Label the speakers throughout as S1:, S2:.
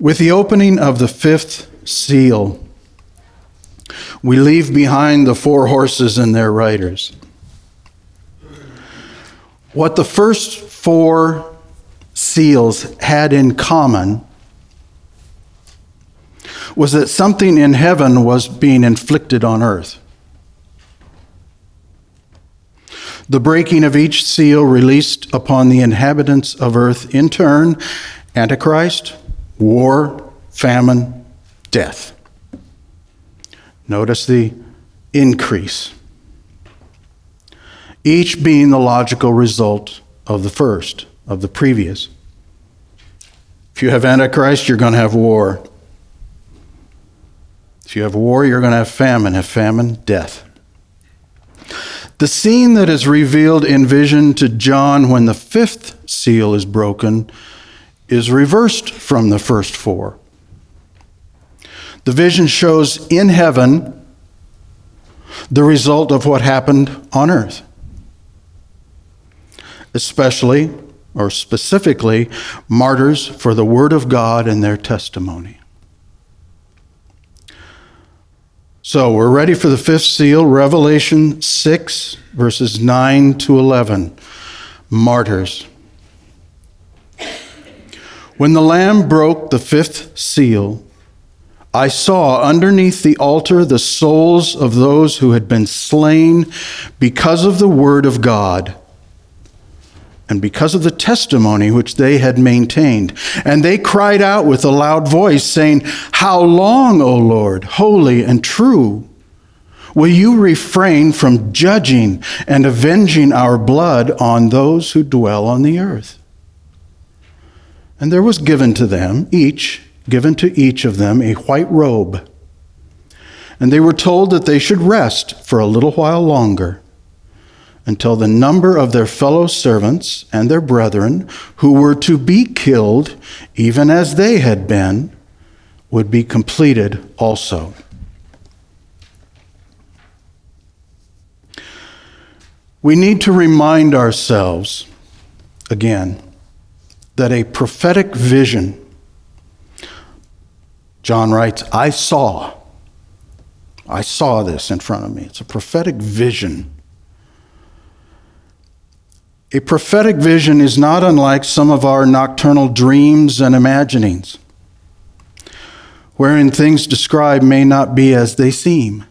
S1: With the opening of the fifth seal, we leave behind the four horses and their riders. What the first four seals had in common was that something in heaven was being inflicted on earth. The breaking of each seal released upon the inhabitants of earth in turn Antichrist, war, famine, death. Notice the increase, each being the logical result of the first, of the previous. If you have Antichrist, you're going to have war. If you have war, you're going to have famine. Have famine, death. The scene that is revealed in vision to John when the fifth seal is broken is reversed from the first four. The vision shows in heaven the result of what happened on earth, especially or specifically martyrs for the word of God and their testimony. So we're ready for the fifth seal, Revelation 6, verses 9 to 11. Martyrs. When the Lamb broke the fifth seal, I saw underneath the altar the souls of those who had been slain because of the word of God and because of the testimony which they had maintained. And they cried out with a loud voice, saying, How long, O Lord, holy and true? Will you refrain from judging and avenging our blood on those who dwell on the earth? And there was given to them, each, given to each of them, a white robe. And they were told that they should rest for a little while longer until the number of their fellow servants and their brethren who were to be killed, even as they had been, would be completed also. We need to remind ourselves again that a prophetic vision, John writes, I saw. I saw this in front of me. It's a prophetic vision a prophetic vision is not unlike some of our nocturnal dreams and imaginings, wherein things described may not be as they seem.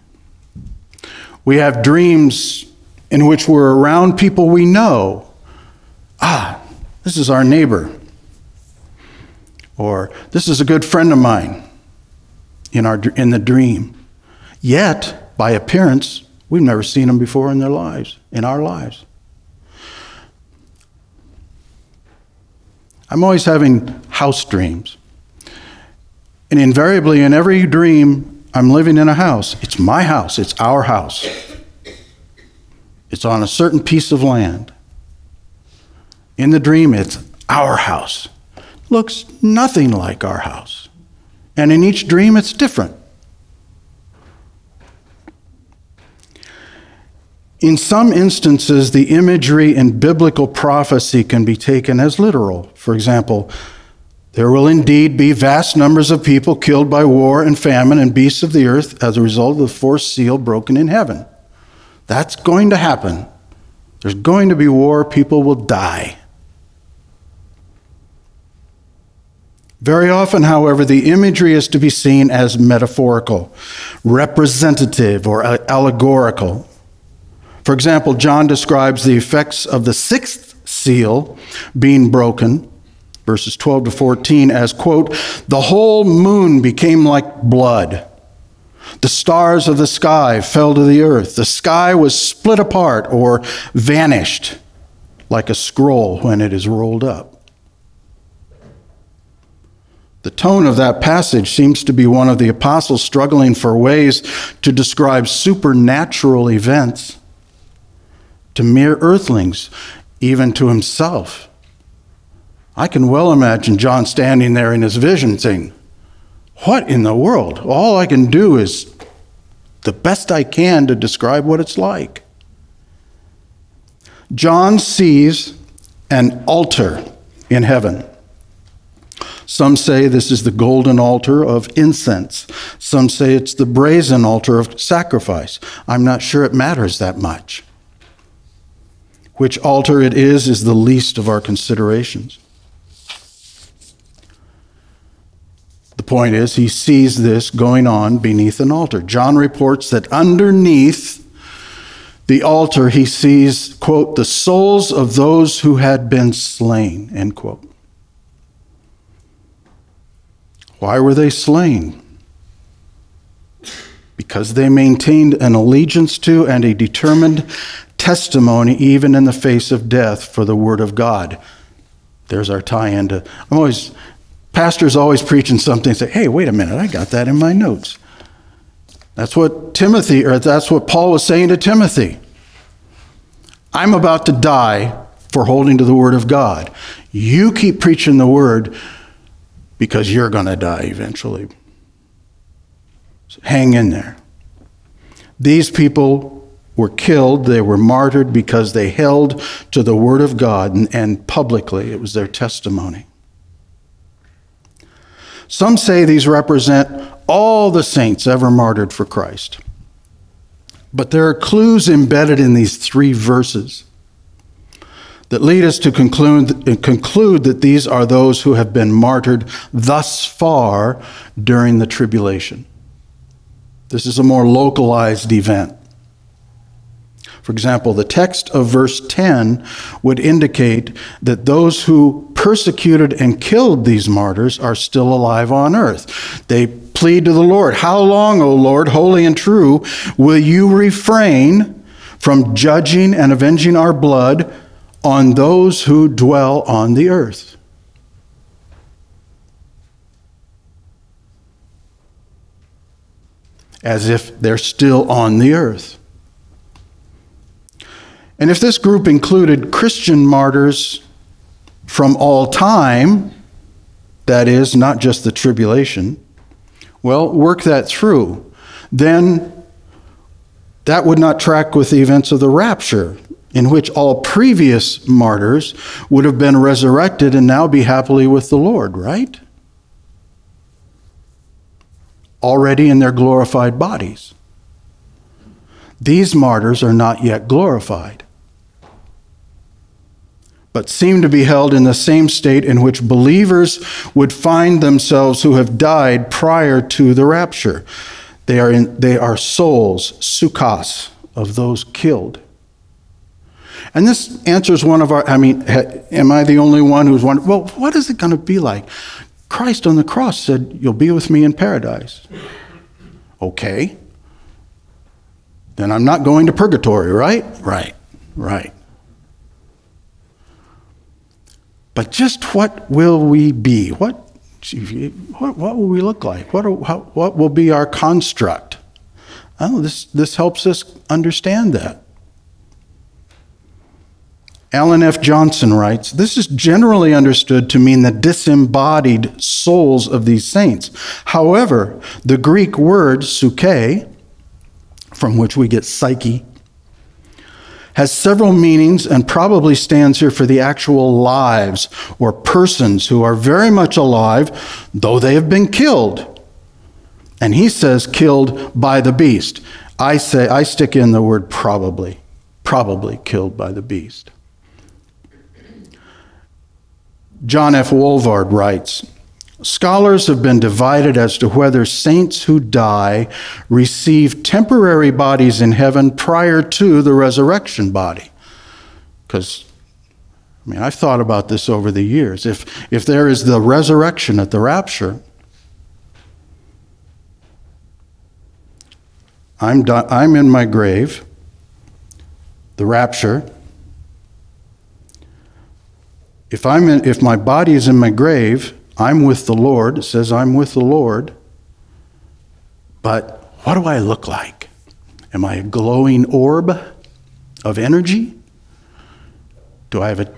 S1: We have dreams in which we're around people we know. Ah, this is our neighbor. Or this is a good friend of mine in, our, in the dream. Yet, by appearance, we've never seen them before in their lives, in our lives. I'm always having house dreams. And invariably, in every dream, I'm living in a house. It's my house, it's our house. It's on a certain piece of land. In the dream, it's our house. Looks nothing like our house. And in each dream, it's different. In some instances, the imagery in biblical prophecy can be taken as literal. For example, there will indeed be vast numbers of people killed by war and famine and beasts of the earth as a result of the fourth seal broken in heaven. That's going to happen. There's going to be war, people will die. Very often, however, the imagery is to be seen as metaphorical, representative, or allegorical. For example, John describes the effects of the sixth seal being broken, verses 12 to 14, as, quote, the whole moon became like blood. The stars of the sky fell to the earth. The sky was split apart or vanished like a scroll when it is rolled up. The tone of that passage seems to be one of the apostles struggling for ways to describe supernatural events to mere earthlings, even to himself. I can well imagine John standing there in his vision saying, What in the world? All I can do is the best I can to describe what it's like. John sees an altar in heaven. Some say this is the golden altar of incense. Some say it's the brazen altar of sacrifice. I'm not sure it matters that much. Which altar it is is the least of our considerations. The point is, he sees this going on beneath an altar. John reports that underneath the altar, he sees, quote, the souls of those who had been slain, end quote. Why were they slain? Because they maintained an allegiance to and a determined testimony, even in the face of death, for the Word of God. There's our tie into. I'm always, pastors always preaching something, say, hey, wait a minute, I got that in my notes. That's what Timothy, or that's what Paul was saying to Timothy. I'm about to die for holding to the Word of God. You keep preaching the Word because you're going to die eventually. So hang in there. These people were killed, they were martyred because they held to the Word of God and, and publicly. It was their testimony. Some say these represent all the saints ever martyred for Christ. But there are clues embedded in these three verses that lead us to conclude, conclude that these are those who have been martyred thus far during the tribulation. This is a more localized event. For example, the text of verse 10 would indicate that those who persecuted and killed these martyrs are still alive on earth. They plead to the Lord, How long, O Lord, holy and true, will you refrain from judging and avenging our blood? On those who dwell on the earth. As if they're still on the earth. And if this group included Christian martyrs from all time, that is, not just the tribulation, well, work that through. Then that would not track with the events of the rapture in which all previous martyrs would have been resurrected and now be happily with the Lord, right? Already in their glorified bodies. These martyrs are not yet glorified, but seem to be held in the same state in which believers would find themselves who have died prior to the rapture. They are, in, they are souls, psuchas, of those killed and this answers one of our, I mean, am I the only one who's wondering, well, what is it going to be like? Christ on the cross said, You'll be with me in paradise. Okay. Then I'm not going to purgatory, right? Right, right. But just what will we be? What, what, what will we look like? What, what will be our construct? Oh, this, this helps us understand that. Alan F. Johnson writes This is generally understood to mean the disembodied souls of these saints. However, the Greek word psyche, from which we get psyche, has several meanings and probably stands here for the actual lives or persons who are very much alive, though they have been killed. And he says killed by the beast. I say I stick in the word probably, probably killed by the beast. John F. Walvoord writes Scholars have been divided as to whether saints who die receive temporary bodies in heaven prior to the resurrection body. Because, I mean, I've thought about this over the years. If, if there is the resurrection at the rapture, I'm, do- I'm in my grave, the rapture, if, I'm in, if my body is in my grave, I'm with the Lord. It says I'm with the Lord. But what do I look like? Am I a glowing orb of energy? Do I have a.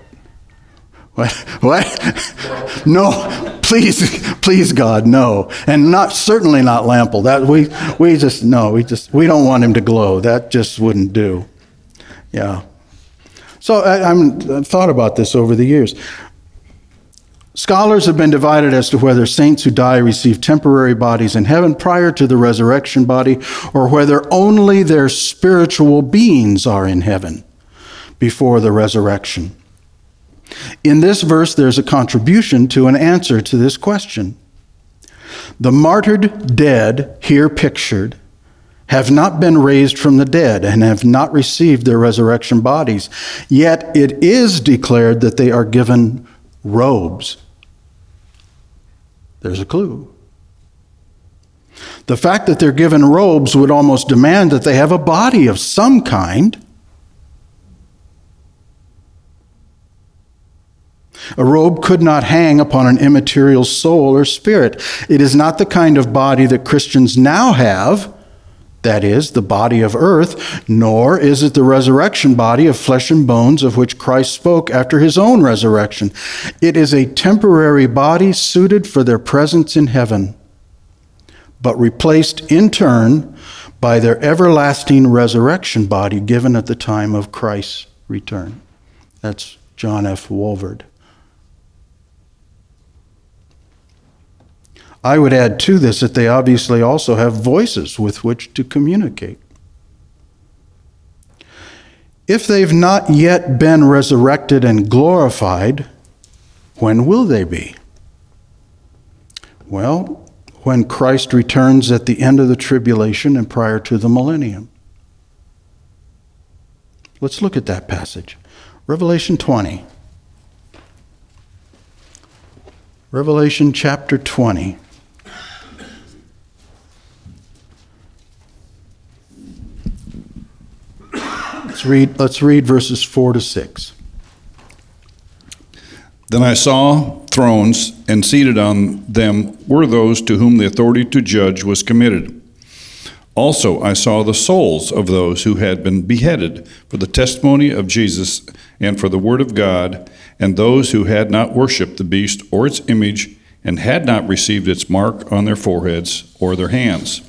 S1: What? What? No, please, please, God, no, and not certainly not Lample. That we we just no, we just we don't want him to glow. That just wouldn't do. Yeah. So I, I've thought about this over the years. Scholars have been divided as to whether saints who die receive temporary bodies in heaven prior to the resurrection body, or whether only their spiritual beings are in heaven before the resurrection. In this verse, there's a contribution to an answer to this question. The martyred dead, here pictured, have not been raised from the dead and have not received their resurrection bodies. Yet it is declared that they are given robes. There's a clue. The fact that they're given robes would almost demand that they have a body of some kind. A robe could not hang upon an immaterial soul or spirit. It is not the kind of body that Christians now have, that is, the body of earth, nor is it the resurrection body of flesh and bones of which Christ spoke after his own resurrection. It is a temporary body suited for their presence in heaven, but replaced in turn by their everlasting resurrection body given at the time of Christ's return. That's John F. Walvoord. I would add to this that they obviously also have voices with which to communicate. If they've not yet been resurrected and glorified, when will they be? Well, when Christ returns at the end of the tribulation and prior to the millennium. Let's look at that passage. Revelation 20. Revelation chapter 20. Let's read, let's read verses 4 to 6.
S2: Then I saw thrones, and seated on them were those to whom the authority to judge was committed. Also, I saw the souls of those who had been beheaded for the testimony of Jesus and for the word of God, and those who had not worshipped the beast or its image, and had not received its mark on their foreheads or their hands.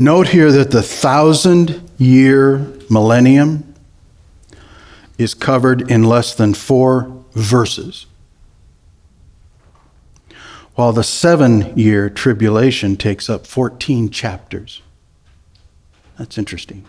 S1: Note here that the thousand year millennium is covered in less than four verses, while the seven year tribulation takes up 14 chapters. That's interesting.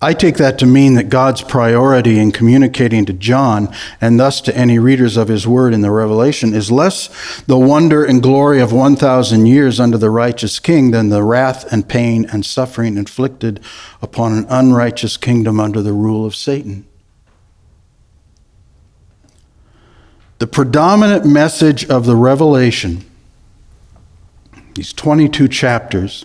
S1: I take that to mean that God's priority in communicating to John, and thus to any readers of his word in the Revelation, is less the wonder and glory of 1,000 years under the righteous king than the wrath and pain and suffering inflicted upon an unrighteous kingdom under the rule of Satan. The predominant message of the Revelation, these 22 chapters,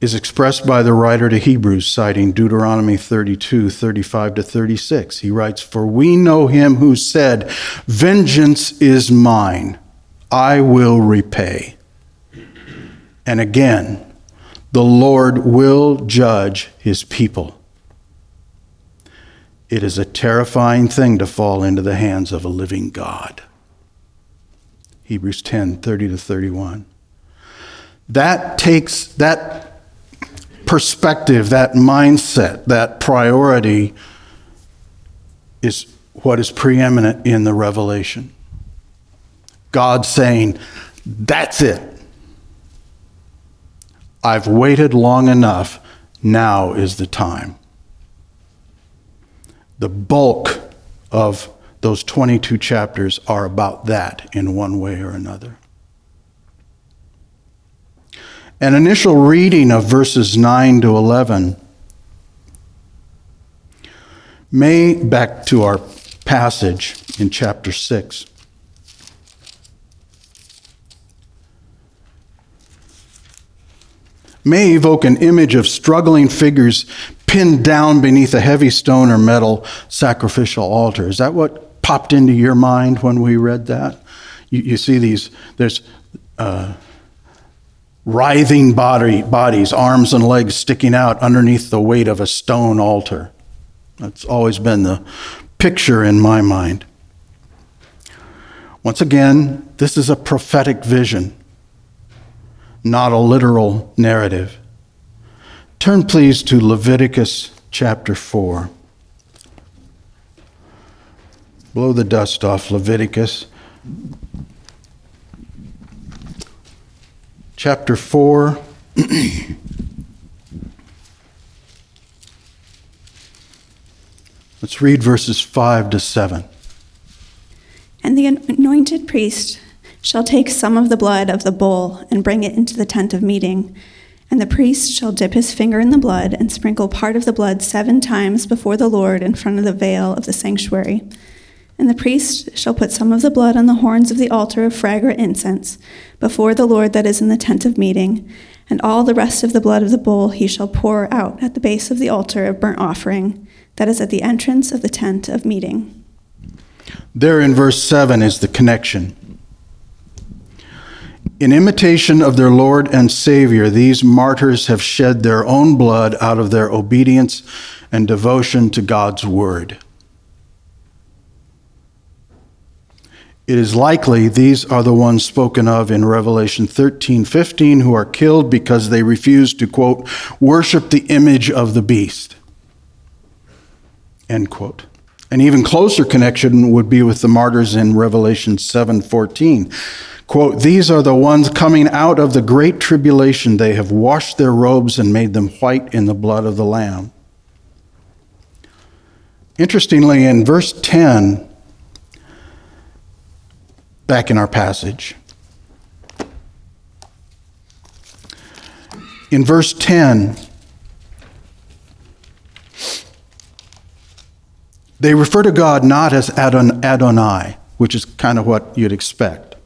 S1: is expressed by the writer to Hebrews, citing Deuteronomy 32, 35 to 36. He writes, For we know him who said, Vengeance is mine, I will repay. And again, the Lord will judge his people. It is a terrifying thing to fall into the hands of a living God. Hebrews 10, 30 to 31. That takes, that perspective, that mindset, that priority is what is preeminent in the revelation. God saying, That's it. I've waited long enough. Now is the time. The bulk of those 22 chapters are about that in one way or another. An initial reading of verses 9 to 11 may, back to our passage in chapter 6. May evoke an image of struggling figures pinned down beneath a heavy stone or metal sacrificial altar. Is that what popped into your mind when we read that? You, you see these, there's uh, writhing body, bodies, arms and legs sticking out underneath the weight of a stone altar. That's always been the picture in my mind. Once again, this is a prophetic vision, not a literal narrative. Turn, please, to Leviticus chapter 4. Blow the dust off Leviticus. Chapter 4. Let's read verses 5 to 7.
S3: And the anointed priest shall take some of the blood of the bull and bring it into the tent of meeting. And the priest shall dip his finger in the blood and sprinkle part of the blood seven times before the Lord in front of the veil of the sanctuary. And the priest shall put some of the blood on the horns of the altar of fragrant incense before the Lord that is in the tent of meeting. And all the rest of the blood of the bull he shall pour out at the base of the altar of burnt offering that is at the entrance of the tent of meeting.
S1: There in verse 7 is the connection. In imitation of their Lord and Savior, these martyrs have shed their own blood out of their obedience and devotion to God's word. It is likely these are the ones spoken of in Revelation 13 15 who are killed because they refuse to, quote, worship the image of the beast. End quote. An even closer connection would be with the martyrs in Revelation 7:14. Quote, "These are the ones coming out of the great tribulation. They have washed their robes and made them white in the blood of the lamb." Interestingly, in verse 10, back in our passage, in verse 10, They refer to God not as Adon, Adonai, which is kind of what you'd expect,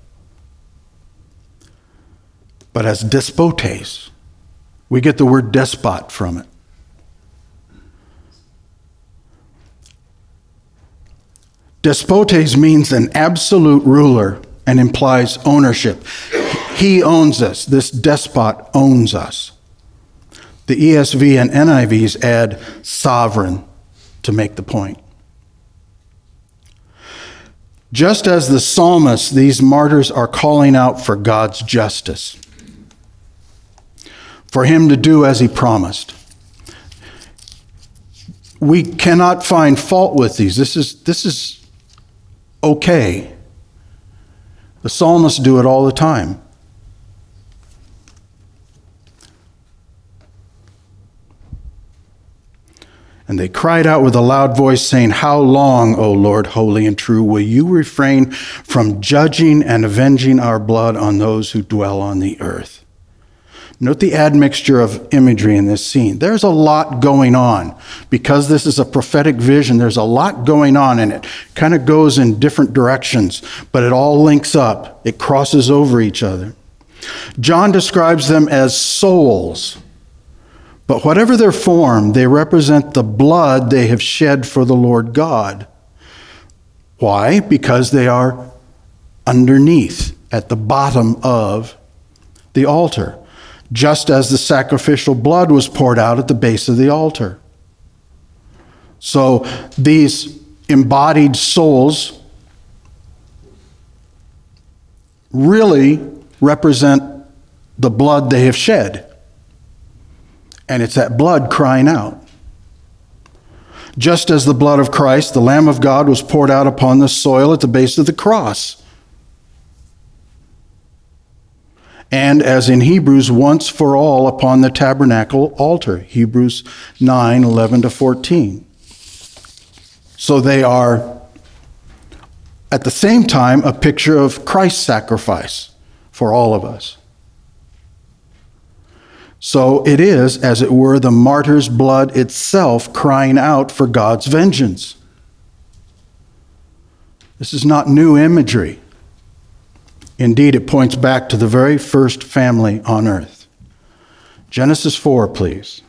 S1: but as despotes. We get the word despot from it. Despotes means an absolute ruler and implies ownership. He owns us. This despot owns us. The ESV and NIVs add sovereign to make the point. Just as the psalmist, these martyrs are calling out for God's justice, for him to do as he promised. We cannot find fault with these. This is, this is okay. The psalmists do it all the time. And they cried out with a loud voice, saying, How long, O Lord, holy and true, will you refrain from judging and avenging our blood on those who dwell on the earth? Note the admixture of imagery in this scene. There's a lot going on. Because this is a prophetic vision, there's a lot going on, and it kind of goes in different directions, but it all links up, it crosses over each other. John describes them as souls but whatever their form, they represent the blood they have shed for the Lord God. Why? Because they are underneath, at the bottom of the altar, just as the sacrificial blood was poured out at the base of the altar. So these embodied souls really represent the blood they have shed. And it's that blood crying out. Just as the blood of Christ, the Lamb of God, was poured out upon the soil at the base of the cross. And as in Hebrews, once for all upon the tabernacle altar. Hebrews 9 11 to 14. So they are at the same time a picture of Christ's sacrifice for all of us. So it is, as it were, the martyr's blood itself crying out for God's vengeance. This is not new imagery. Indeed, it points back to the very first family on earth. Genesis 4, please.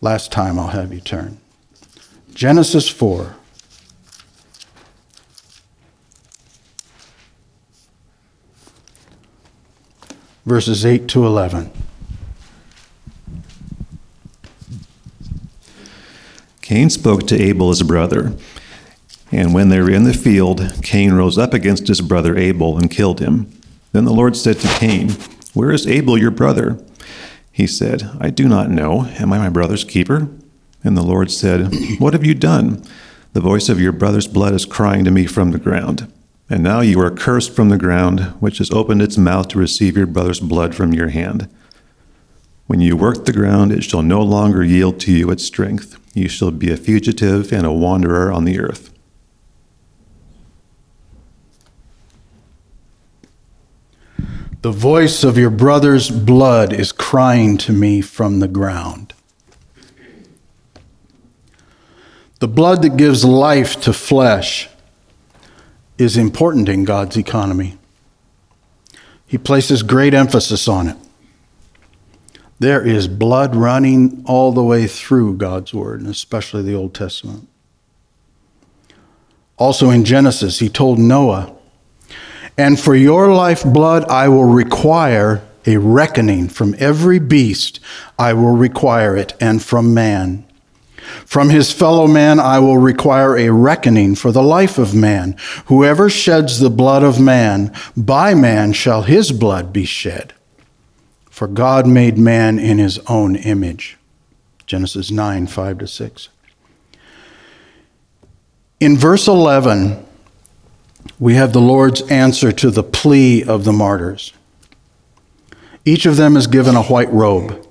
S1: last time I'll have you turn. Genesis 4. Verses 8 to 11.
S4: Cain spoke to Abel his brother. And when they were in the field, Cain rose up against his brother Abel and killed him. Then the Lord said to Cain, Where is Abel your brother? He said, I do not know. Am I my brother's keeper? And the Lord said, What have you done? The voice of your brother's blood is crying to me from the ground. And now you are cursed from the ground, which has opened its mouth to receive your brother's blood from your hand. When you work the ground, it shall no longer yield to you its strength. You shall be a fugitive and a wanderer on the earth.
S1: The voice of your brother's blood is crying to me from the ground. The blood that gives life to flesh is important in God's economy. He places great emphasis on it. There is blood running all the way through God's Word, and especially the Old Testament. Also in Genesis, he told Noah, and for your lifeblood, I will require a reckoning. From every beast, I will require it, and from man. From his fellow man, I will require a reckoning for the life of man. Whoever sheds the blood of man, by man shall his blood be shed. For God made man in his own image. Genesis 9, 5 to 6. In verse 11, we have the Lord's answer to the plea of the martyrs. Each of them is given a white robe,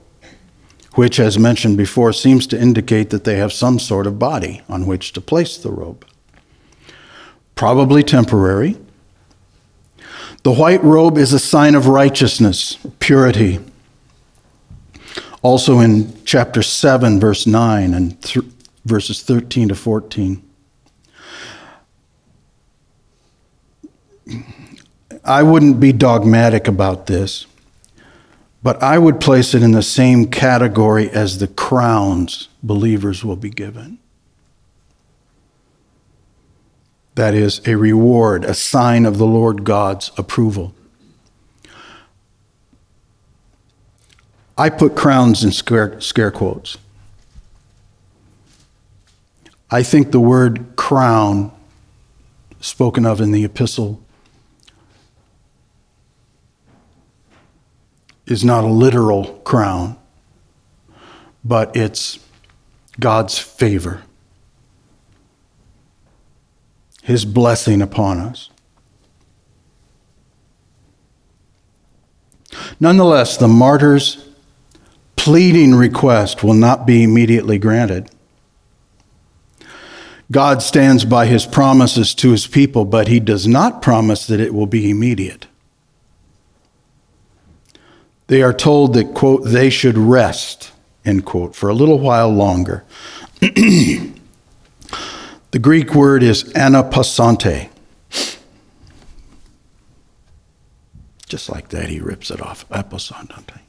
S1: which, as mentioned before, seems to indicate that they have some sort of body on which to place the robe. Probably temporary. The white robe is a sign of righteousness, purity. Also in chapter 7, verse 9, and th- verses 13 to 14. I wouldn't be dogmatic about this, but I would place it in the same category as the crowns believers will be given. That is a reward, a sign of the Lord God's approval. I put crowns in scare, scare quotes. I think the word crown spoken of in the epistle is not a literal crown, but it's God's favor, His blessing upon us. Nonetheless, the martyr's pleading request will not be immediately granted. God stands by his promises to his people, but he does not promise that it will be immediate. They are told that, quote, they should rest, end quote, for a little while longer. the Greek word is anapasante. Just like that, he rips it off. Aposante.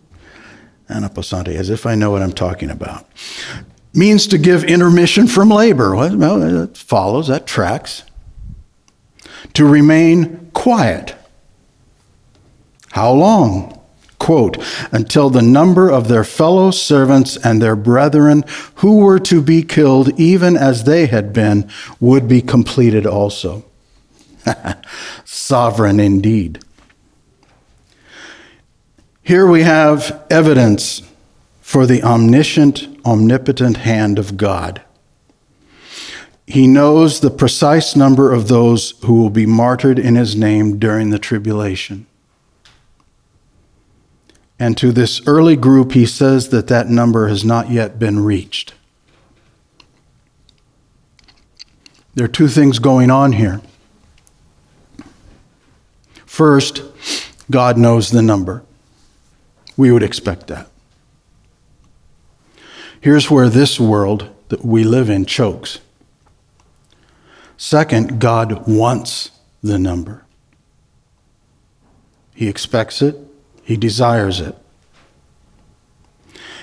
S1: Anapasante, as if I know what I'm talking about. Means to give intermission from labor. Well, that follows, that tracks. To remain quiet. How long? Quote, until the number of their fellow servants and their brethren who were to be killed, even as they had been, would be completed also. Sovereign indeed. Here we have evidence for the omniscient, omnipotent hand of God. He knows the precise number of those who will be martyred in his name during the tribulation. And to this early group, he says that that number has not yet been reached. There are two things going on here. First, God knows the number. We would expect that. Here's where this world that we live in chokes. Second, God wants the number. He expects it, he desires it.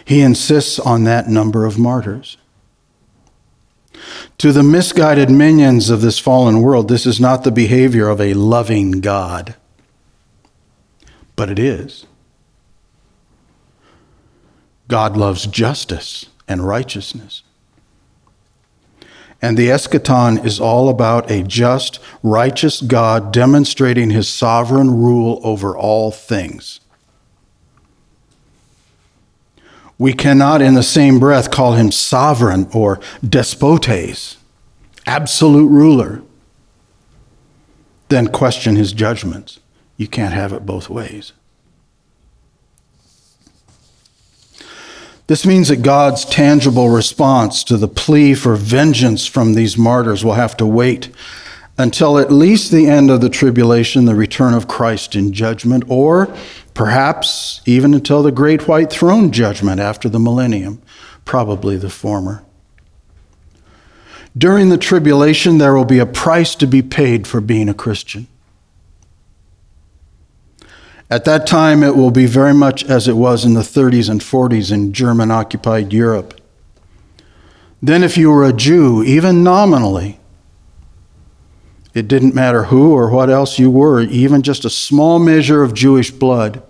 S1: He insists on that number of martyrs. To the misguided minions of this fallen world, this is not the behavior of a loving God, but it is. God loves justice and righteousness. And the eschaton is all about a just, righteous God demonstrating his sovereign rule over all things. We cannot, in the same breath, call him sovereign or despotes, absolute ruler, then question his judgments. You can't have it both ways. This means that God's tangible response to the plea for vengeance from these martyrs will have to wait until at least the end of the tribulation, the return of Christ in judgment, or perhaps even until the great white throne judgment after the millennium, probably the former. During the tribulation, there will be a price to be paid for being a Christian. At that time, it will be very much as it was in the 30s and 40s in German occupied Europe. Then, if you were a Jew, even nominally, it didn't matter who or what else you were, even just a small measure of Jewish blood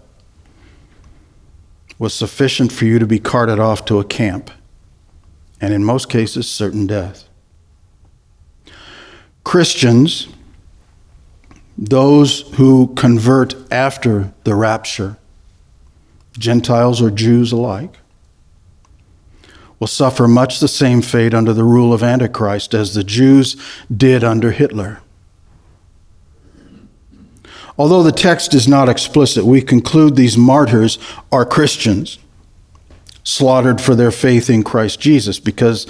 S1: was sufficient for you to be carted off to a camp, and in most cases, certain death. Christians, those who convert after the rapture, Gentiles or Jews alike, will suffer much the same fate under the rule of Antichrist as the Jews did under Hitler. Although the text is not explicit, we conclude these martyrs are Christians slaughtered for their faith in Christ Jesus because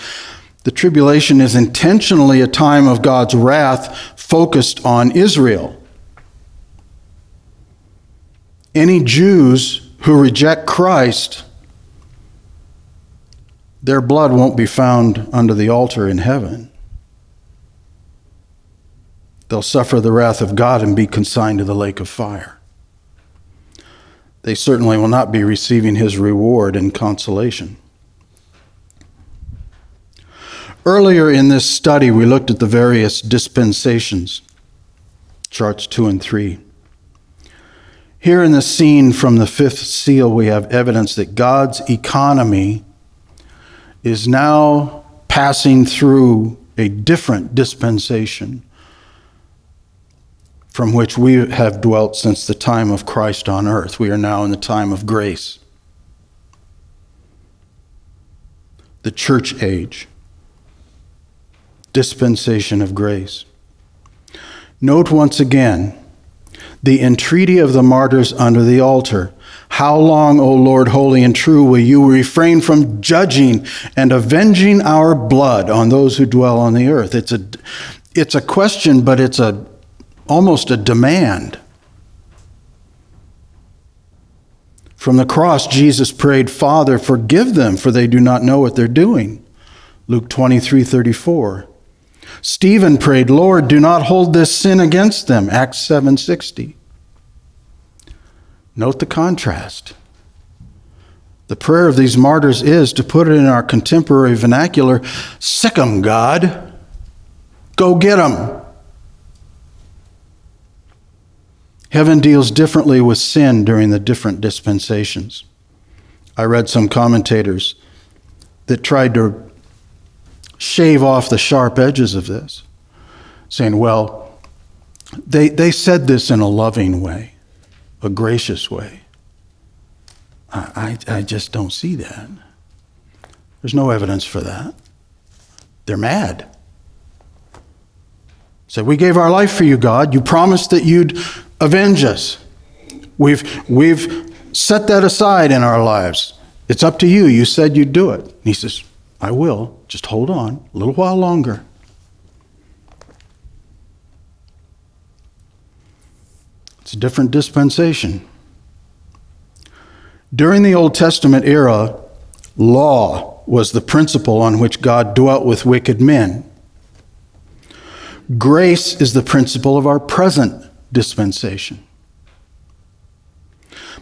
S1: the tribulation is intentionally a time of God's wrath focused on Israel. Any Jews who reject Christ, their blood won't be found under the altar in heaven. They'll suffer the wrath of God and be consigned to the lake of fire. They certainly will not be receiving his reward and consolation. Earlier in this study, we looked at the various dispensations, charts two and three. Here in the scene from the fifth seal, we have evidence that God's economy is now passing through a different dispensation from which we have dwelt since the time of Christ on earth. We are now in the time of grace, the church age, dispensation of grace. Note once again the entreaty of the martyrs under the altar. How long, O Lord, holy and true, will you refrain from judging and avenging our blood on those who dwell on the earth? It's a, it's a question, but it's a, almost a demand. From the cross, Jesus prayed, Father, forgive them, for they do not know what they're doing. Luke 23 34. Stephen prayed, Lord, do not hold this sin against them. Acts 7:60. Note the contrast. The prayer of these martyrs is, to put it in our contemporary vernacular, sick 'em, God. Go get 'em. Heaven deals differently with sin during the different dispensations. I read some commentators that tried to shave off the sharp edges of this, saying, well, they, they said this in a loving way, a gracious way. I, I, I just don't see that. There's no evidence for that. They're mad. Said, We gave our life for you, God. You promised that you'd avenge us. We've, we've set that aside in our lives. It's up to you. You said you'd do it. And he says, I will. Just hold on a little while longer. It's a different dispensation. During the Old Testament era, law was the principle on which God dwelt with wicked men. Grace is the principle of our present dispensation.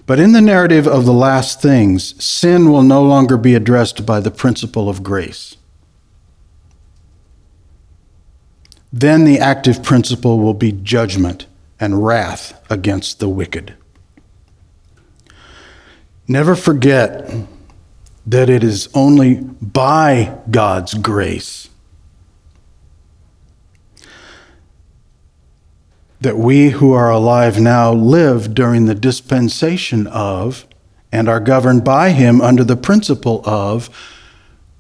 S1: But in the narrative of the last things, sin will no longer be addressed by the principle of grace. Then the active principle will be judgment and wrath against the wicked. Never forget that it is only by God's grace that we who are alive now live during the dispensation of and are governed by Him under the principle of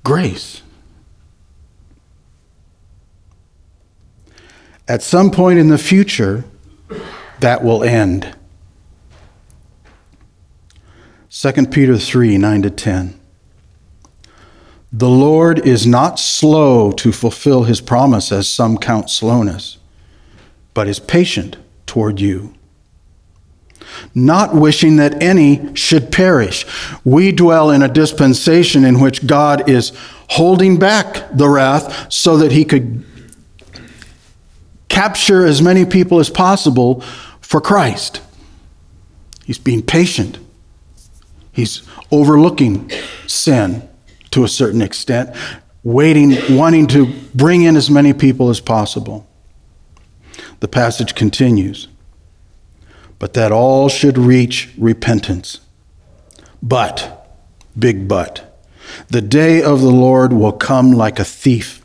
S1: grace. At some point in the future, that will end. 2 Peter 3 9 to 10. The Lord is not slow to fulfill his promise, as some count slowness, but is patient toward you, not wishing that any should perish. We dwell in a dispensation in which God is holding back the wrath so that he could capture as many people as possible for Christ. He's being patient. He's overlooking sin to a certain extent, waiting, wanting to bring in as many people as possible. The passage continues. But that all should reach repentance. But, big but, the day of the Lord will come like a thief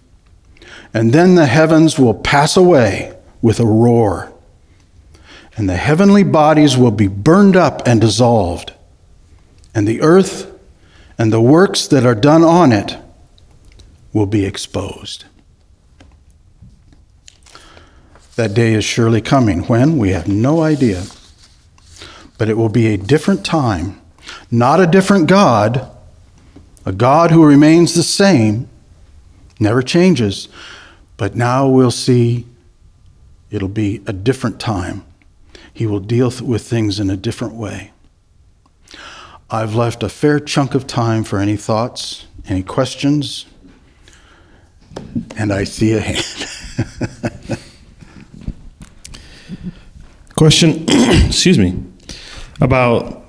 S1: and then the heavens will pass away with a roar, and the heavenly bodies will be burned up and dissolved, and the earth and the works that are done on it will be exposed. That day is surely coming. When? We have no idea. But it will be a different time, not a different God, a God who remains the same, never changes, but now we'll see it'll be a different time. He will deal with things in a different way. I've left a fair chunk of time for any thoughts, any questions, and I see a hand.
S5: Question, excuse me, about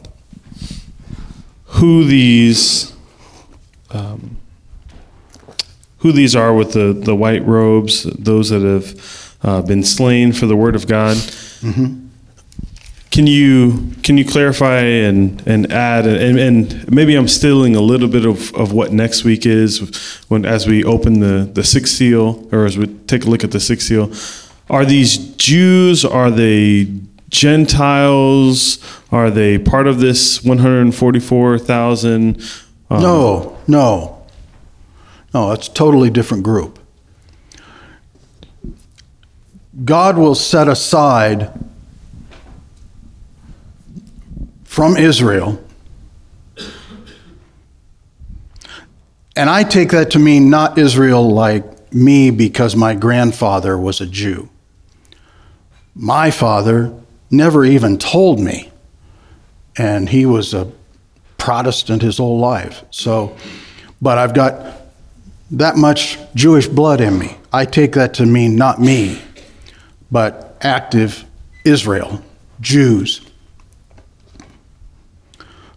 S5: who these um, who these are with the, the white robes, those that have uh, been slain for the word of God. Mm-hmm. Can you can you clarify and and add and, and maybe I'm stealing a little bit of, of what next week is when as we open the the sixth seal or as we take a look at the sixth seal. Are these Jews? Are they Gentiles? Are they part of this 144,000?
S1: Um, no, no. No, it's a totally different group. God will set aside from Israel, and I take that to mean not Israel like me because my grandfather was a Jew. My father never even told me, and he was a Protestant his whole life. So, but I've got that much Jewish blood in me. I take that to mean not me, but active Israel, Jews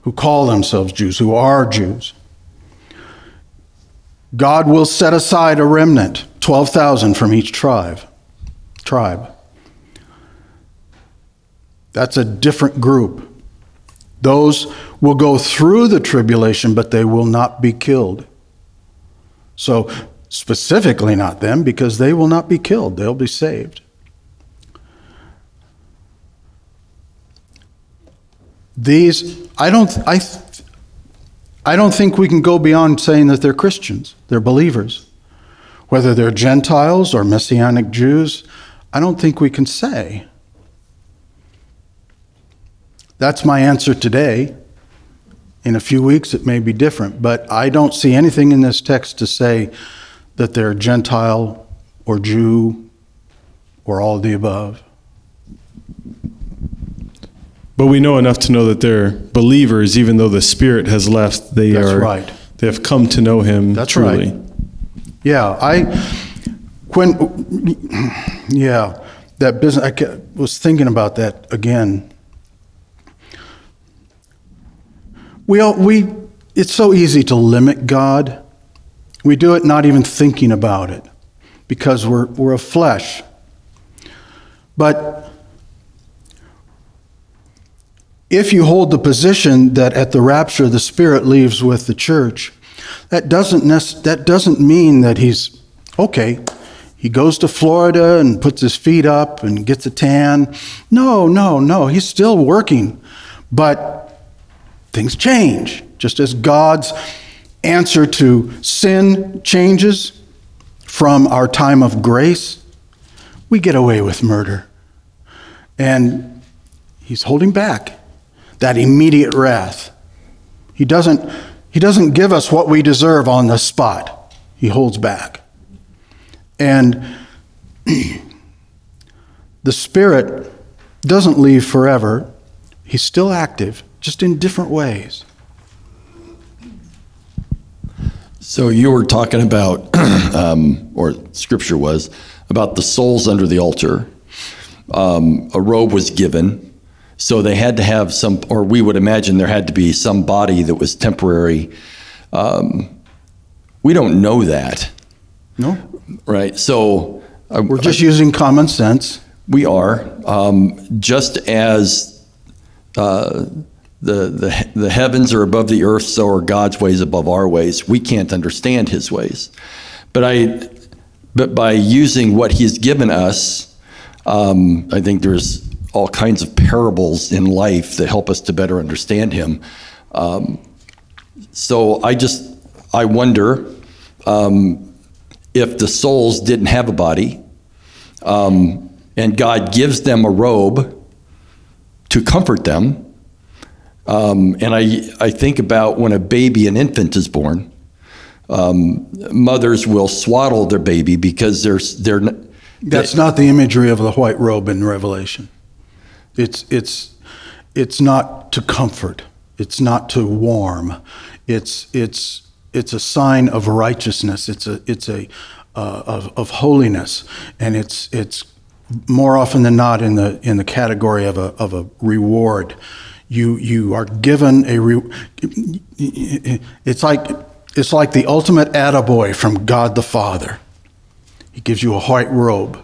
S1: who call themselves Jews, who are Jews. God will set aside a remnant, 12,000 from each tribe. Tribe. That's a different group. Those will go through the tribulation, but they will not be killed. So, specifically not them, because they will not be killed, they'll be saved. These, I don't, I, I don't think we can go beyond saying that they're Christians, they're believers. Whether they're Gentiles or Messianic Jews, I don't think we can say. That's my answer today. In a few weeks, it may be different, but I don't see anything in this text to say that they're Gentile or Jew or all the above.
S5: But we know enough to know that they're believers, even though the Spirit has left. They
S1: That's
S5: are
S1: right.
S5: They have come to know Him.
S1: That's
S5: truly.
S1: right. Yeah, I when yeah that business. I was thinking about that again We, all, we, it's so easy to limit God. We do it not even thinking about it because we're, we're of flesh. But if you hold the position that at the rapture the Spirit leaves with the church, that doesn't, nec- that doesn't mean that he's, okay, he goes to Florida and puts his feet up and gets a tan. No, no, no, he's still working. But things change. Just as God's answer to sin changes from our time of grace, we get away with murder. And he's holding back that immediate wrath. He doesn't, he doesn't give us what we deserve on the spot, he holds back. And the Spirit doesn't leave forever, he's still active, just in different ways.
S6: So you were talking about, um, or scripture was, about the souls under the altar. Um, a robe was given. So they had to have some, or we would imagine there had to be some body that was temporary. Um, we don't know that,
S1: No?
S6: right? So uh,
S1: We're just using common sense.
S6: we are. Um, just as uh, the, the, the heavens are above the earth, so are God's ways above our ways. We can't understand his ways. But, I, but by using what he's given us, um, I think there's all kinds of parables in life that help us to better understand him. Um, so I just, I wonder um, if the souls didn't have a body, um, and God gives them a robe to comfort them. Um, and I, I think about when a baby, an infant, is born. Um, mothers will swaddle their baby because there's they're n-
S1: That's not the imagery of the white robe in Revelation. It's, it's, it's not to comfort, it's not to warm, it's, it's, it's a sign of righteousness, it's a, it's a, uh, of, of holiness, and it's, it's more often than not in the, in the category of a, of a reward. You, you are given a, re, it's like, it's like the ultimate attaboy from God the Father. He gives you a white robe.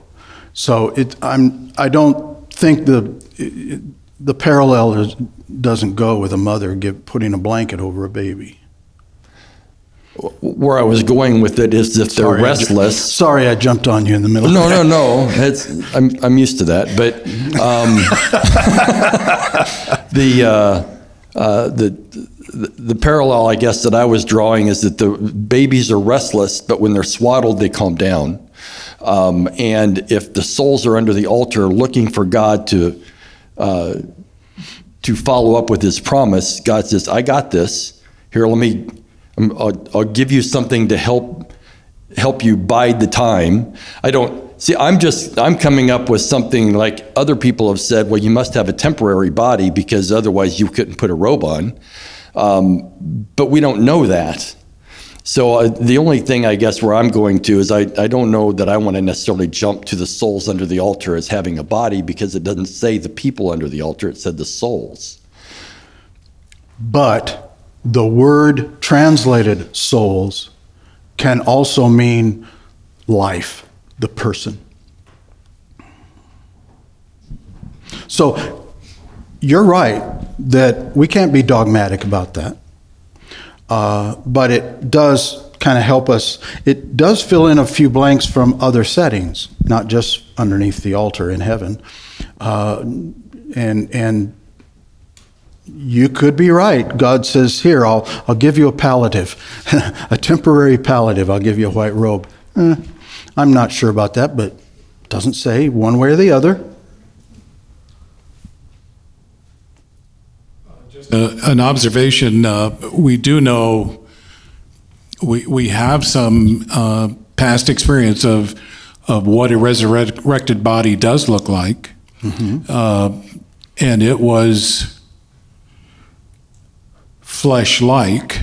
S1: So it, I'm, I don't think the, the parallel is, doesn't go with a mother give, putting a blanket over a baby.
S6: where I was going with it is if they're
S1: Sorry, I ju-
S6: restless.
S1: Sorry, I jumped on you in the middle.
S6: No, no, no. It's I'm I'm used to that. But um, the, uh, uh, the the parallel, I guess, that I was drawing is that the babies are restless, but when they're swaddled, they calm down. Um, and if the souls are under the altar looking for God to uh, to follow up with His promise, God says, "I got this. Here, let me. um, I'll, I'll give you something to help help you bide the time. I don't see. I'm just. I'm coming up with something like other people have said. Well, you must have a temporary body because otherwise you couldn't put a robe on. Um, but we don't know that. So uh, the only thing I guess where I'm going to is I, I don't know that I want to necessarily jump to the souls under the altar as having a body because it doesn't say the people under the altar. It said the souls.
S1: But the word translated souls can also mean life, the person. So you're right that we can't be dogmatic about that. Uh, but it does kind of help us. It does fill in a few blanks from other settings, not just underneath the altar in heaven. Uh, and and you could be right. God says, "Here, I'll I'll give you a palliative, a temporary palliative. I'll give you a white robe." Eh, I'm not sure about that, but it doesn't say one way or the other.
S7: Uh, an observation, uh, we do know, we, we have some uh, past experience of, of what a resurrected body does look like. Uh, and it was flesh-like.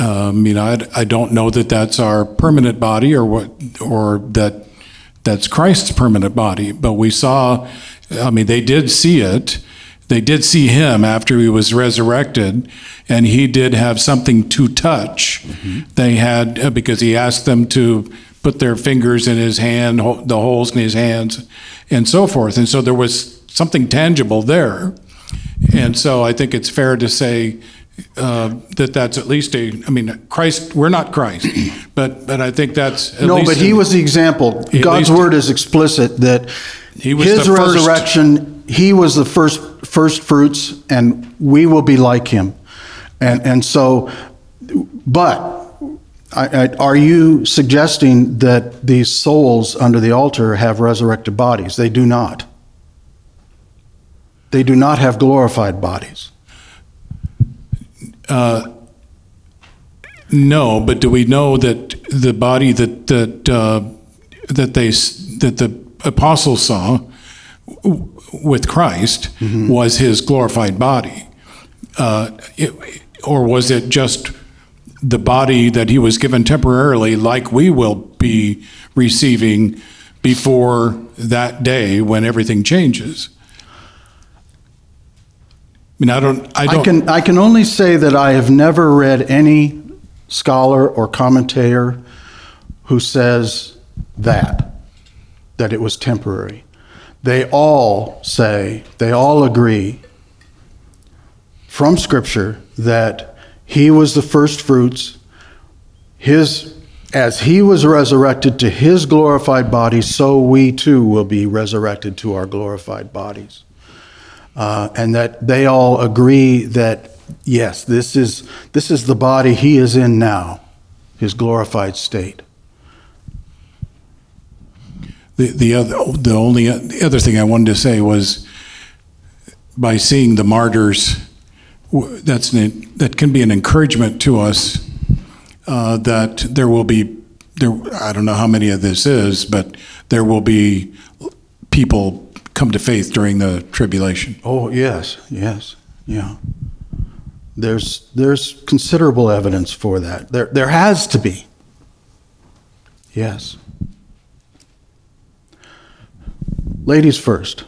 S7: Uh, I mean, I, I don't know that that's our permanent body or what, or that that's Christ's permanent body, but we saw, I mean, they did see it. they did see him after he was resurrected, and he did have something to touch. They had, uh, because he asked them to put their fingers in his hand, the holes in his hands, and so forth. And so there was something tangible there. And so I think it's fair to say uh, that that's at least a, I mean, Christ, we're not Christ, but, but I think that's at
S1: No, but he
S7: in-
S1: was the example. God's word is explicit that
S7: He was
S1: his
S7: the first.
S1: resurrection, he was the first first fruits, and we will be like him. And and so, but I, I, are you suggesting that these souls under the altar have resurrected bodies? They do not. They do not have glorified bodies.
S7: No, but do we know that the body that that uh, that they that the apostles saw w- with Christ was his glorified body, uh, it, or was it just the body that he was given temporarily, like we will be receiving before that day when everything changes? I mean, I don't. I
S1: I
S7: don't.
S1: can I can only say that I have never read any scholar or commentator who says that that it was temporary. They all say, they all agree from scripture that he was the first fruits his as he was resurrected to his glorified body so we too will be resurrected to our glorified bodies uh, and that they all agree that yes, this is this is the body he is in now, his glorified state.
S7: The, the other, the only the other thing I wanted to say was by seeing the martyrs, that's an, that can be an encouragement to us uh, that there will be there. I don't know how many of this is, but there will be people come to faith during the tribulation.
S1: Oh yes, yes, yeah. There's there's considerable evidence for that. There there has to be. Yes. Ladies first.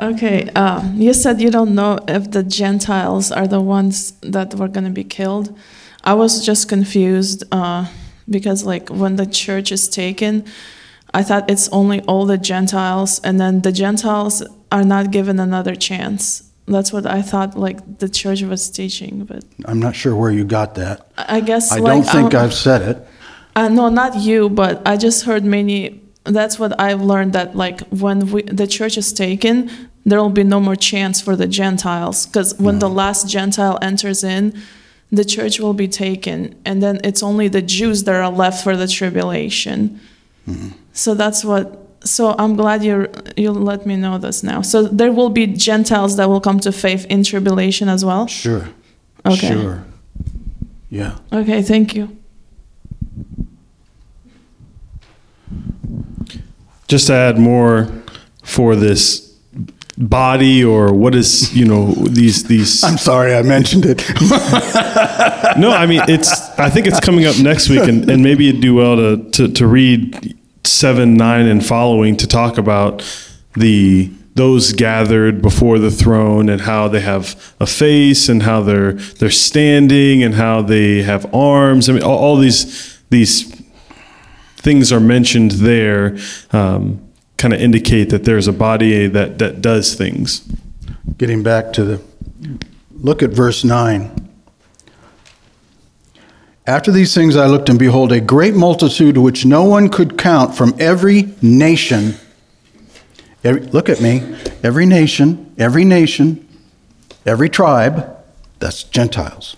S8: Okay, um, you said you don't know if the Gentiles are the ones that were going to be killed. I was just confused uh, because, like, when the church is taken, I thought it's only all the Gentiles, and then the Gentiles are not given another chance. That's what I thought, like, the church was teaching. But
S1: I'm not sure where you got that.
S8: I I guess,
S1: I
S8: like,
S1: don't think
S8: um,
S1: I've said it.
S8: uh, no, not you, but I just heard many. That's what I've learned that like when we, the church is taken, there will be no more chance for the Gentiles because when the last Gentile enters in, the church will be taken, and then it's only the Jews that are left for the tribulation. Mm-hmm. So that's what. So I'm glad you you let me know this now. So there will be Gentiles that will come to faith in tribulation as well.
S1: Sure.
S8: Okay.
S1: Sure. Yeah.
S8: Okay, thank you.
S5: just to add more for this body or what is you know these these
S1: I'm sorry I mentioned it.
S5: no i mean it's i think it's coming up next week and, and maybe it'd do well to, to to read seven nine and following to talk about the those gathered before the throne and how they have a face and how they're they're standing and how they have arms i mean all, all these these things are mentioned there um, kind of indicate that there's a body that that does things
S1: Getting back to the, look at verse 9. After these things I looked, and behold, a great multitude which no one could count from every nation. Every, look at me. Every nation, every nation, every tribe, that's Gentiles.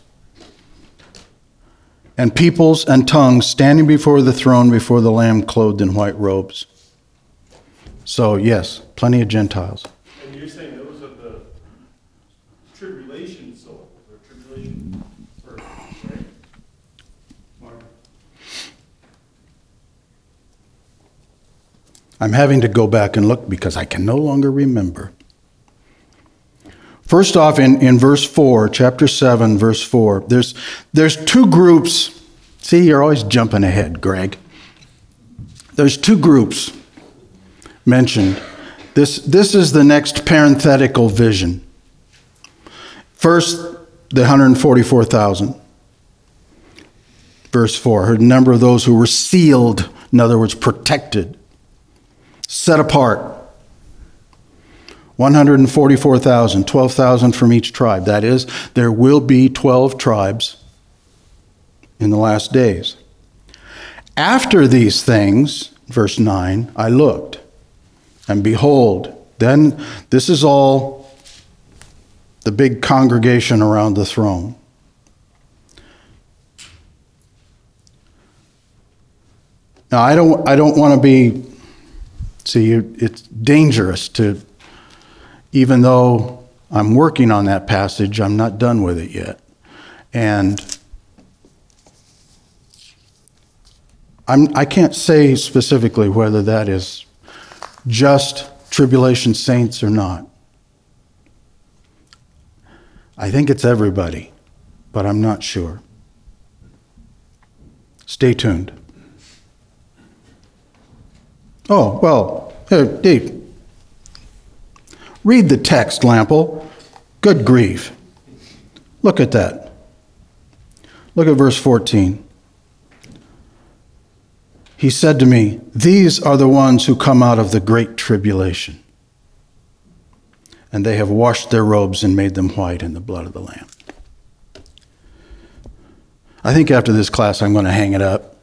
S1: And peoples and tongues standing before the throne, before the Lamb, clothed in white robes. So, yes, plenty of Gentiles.
S5: And you're saying those are the tribulation souls or tribulation persons, right? Mark?
S1: I'm having to go back and look because I can no longer remember. First off, in, in verse 4, chapter 7, verse 4, there's, there's two groups. See, you're always jumping ahead, Greg. There's two groups mentioned. This, this is the next parenthetical vision. First, the 144,000. Verse 4 a number of those who were sealed, in other words, protected, set apart. 144,000, 12,000 from each tribe. That is, there will be 12 tribes in the last days. After these things, verse 9, I looked, and behold, then this is all the big congregation around the throne. Now, I don't, I don't want to be, see, it's dangerous to, even though I'm working on that passage, I'm not done with it yet. And I'm, I can't say specifically whether that is just tribulation saints or not. I think it's everybody, but I'm not sure. Stay tuned. Oh, well, here, Dave. Read the text, Lample. Good grief. Look at that. Look at verse 14. He said to me, These are the ones who come out of the great tribulation. And they have washed their robes and made them white in the blood of the Lamb. I think after this class, I'm going to hang it up.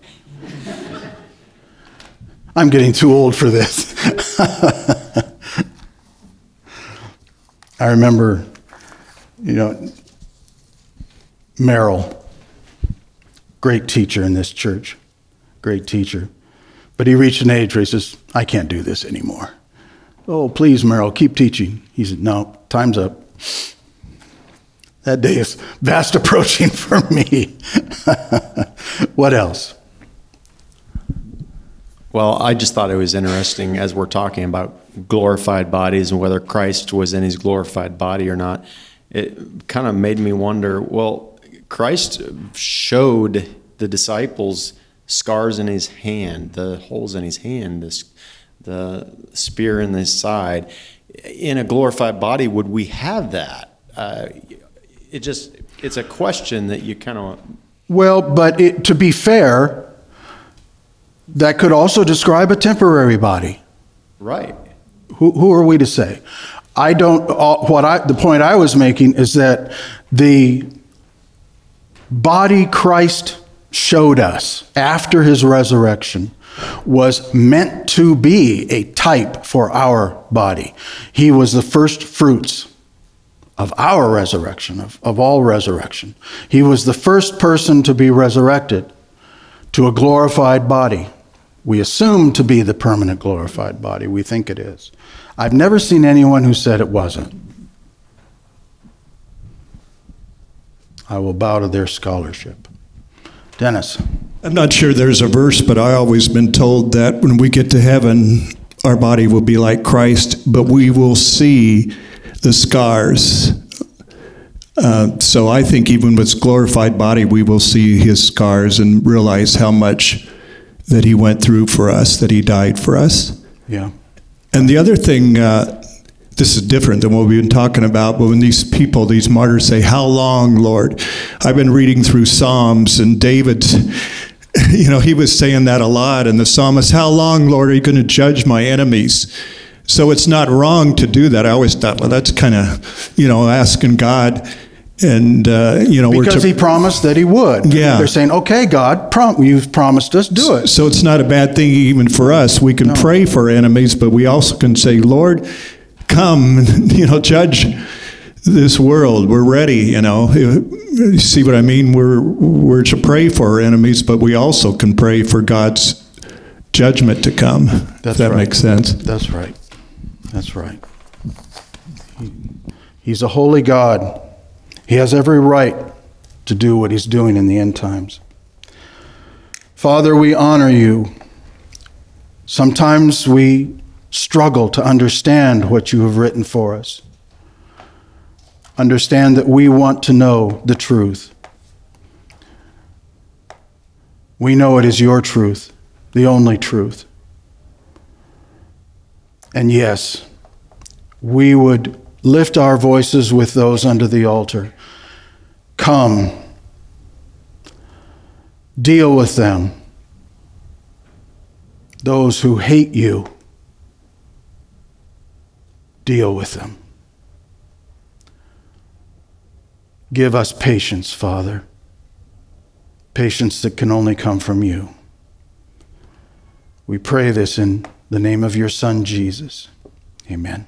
S1: I'm getting too old for this. I remember, you know, Merrill, great teacher in this church great teacher. But he reached an age where he says, I can't do this anymore. Oh, please, Merrill, keep teaching. He said, No, time's up. That day is fast approaching for me. what else?
S9: Well, I just thought it was interesting as we're talking about glorified bodies and whether Christ was in his glorified body or not. It kind of made me wonder well, Christ showed the disciples scars in his hand, the holes in his hand, the, the spear in his side. In a glorified body, would we have that? Uh, it just, it's a question that you kind of.
S1: Well, but it, to be fair, that could also describe a temporary body.
S9: Right.
S1: Who, who are we to say? I don't, uh, what I, the point I was making is that the body Christ showed us after his resurrection was meant to be a type for our body. He was the first fruits of our resurrection, of, of all resurrection. He was the first person to be resurrected to a glorified body. We assume to be the permanent glorified body. We think it is. I've never seen anyone who said it wasn't. I will bow to their scholarship. Dennis.
S10: I'm not sure there's a verse, but I always been told that when we get to heaven, our body will be like Christ, but we will see the scars. Uh, so I think even with his glorified body, we will see his scars and realize how much that he went through for us, that he died for us.
S1: Yeah.
S10: And the other thing uh, this is different than what we've been talking about. But when these people, these martyrs say, How long, Lord? I've been reading through Psalms and David's, you know, he was saying that a lot. And the psalmist, How long, Lord, are you going to judge my enemies? So it's not wrong to do that. I always thought, well, that's kind of, you know, asking God. And, uh, you know, we're
S1: because to, he promised that he would.
S10: Yeah.
S1: They're saying, okay, God, prom- you've promised us, do it.
S10: So it's not a bad thing even for us. We can no. pray for enemies, but we also can say, Lord, come, you know, judge this world. We're ready, you know. You see what I mean? We're we're to pray for our enemies, but we also can pray for God's judgment to come.
S1: That's
S10: that
S1: right.
S10: makes sense.
S1: That's right. That's right. He, he's a holy God. He has every right to do what he's doing in the end times. Father, we honor you. Sometimes we struggle to understand what you have written for us. Understand that we want to know the truth. We know it is your truth, the only truth. And yes, we would lift our voices with those under the altar. Come, deal with them. Those who hate you, deal with them. Give us patience, Father. Patience that can only come from you. We pray this in the name of your Son, Jesus. Amen.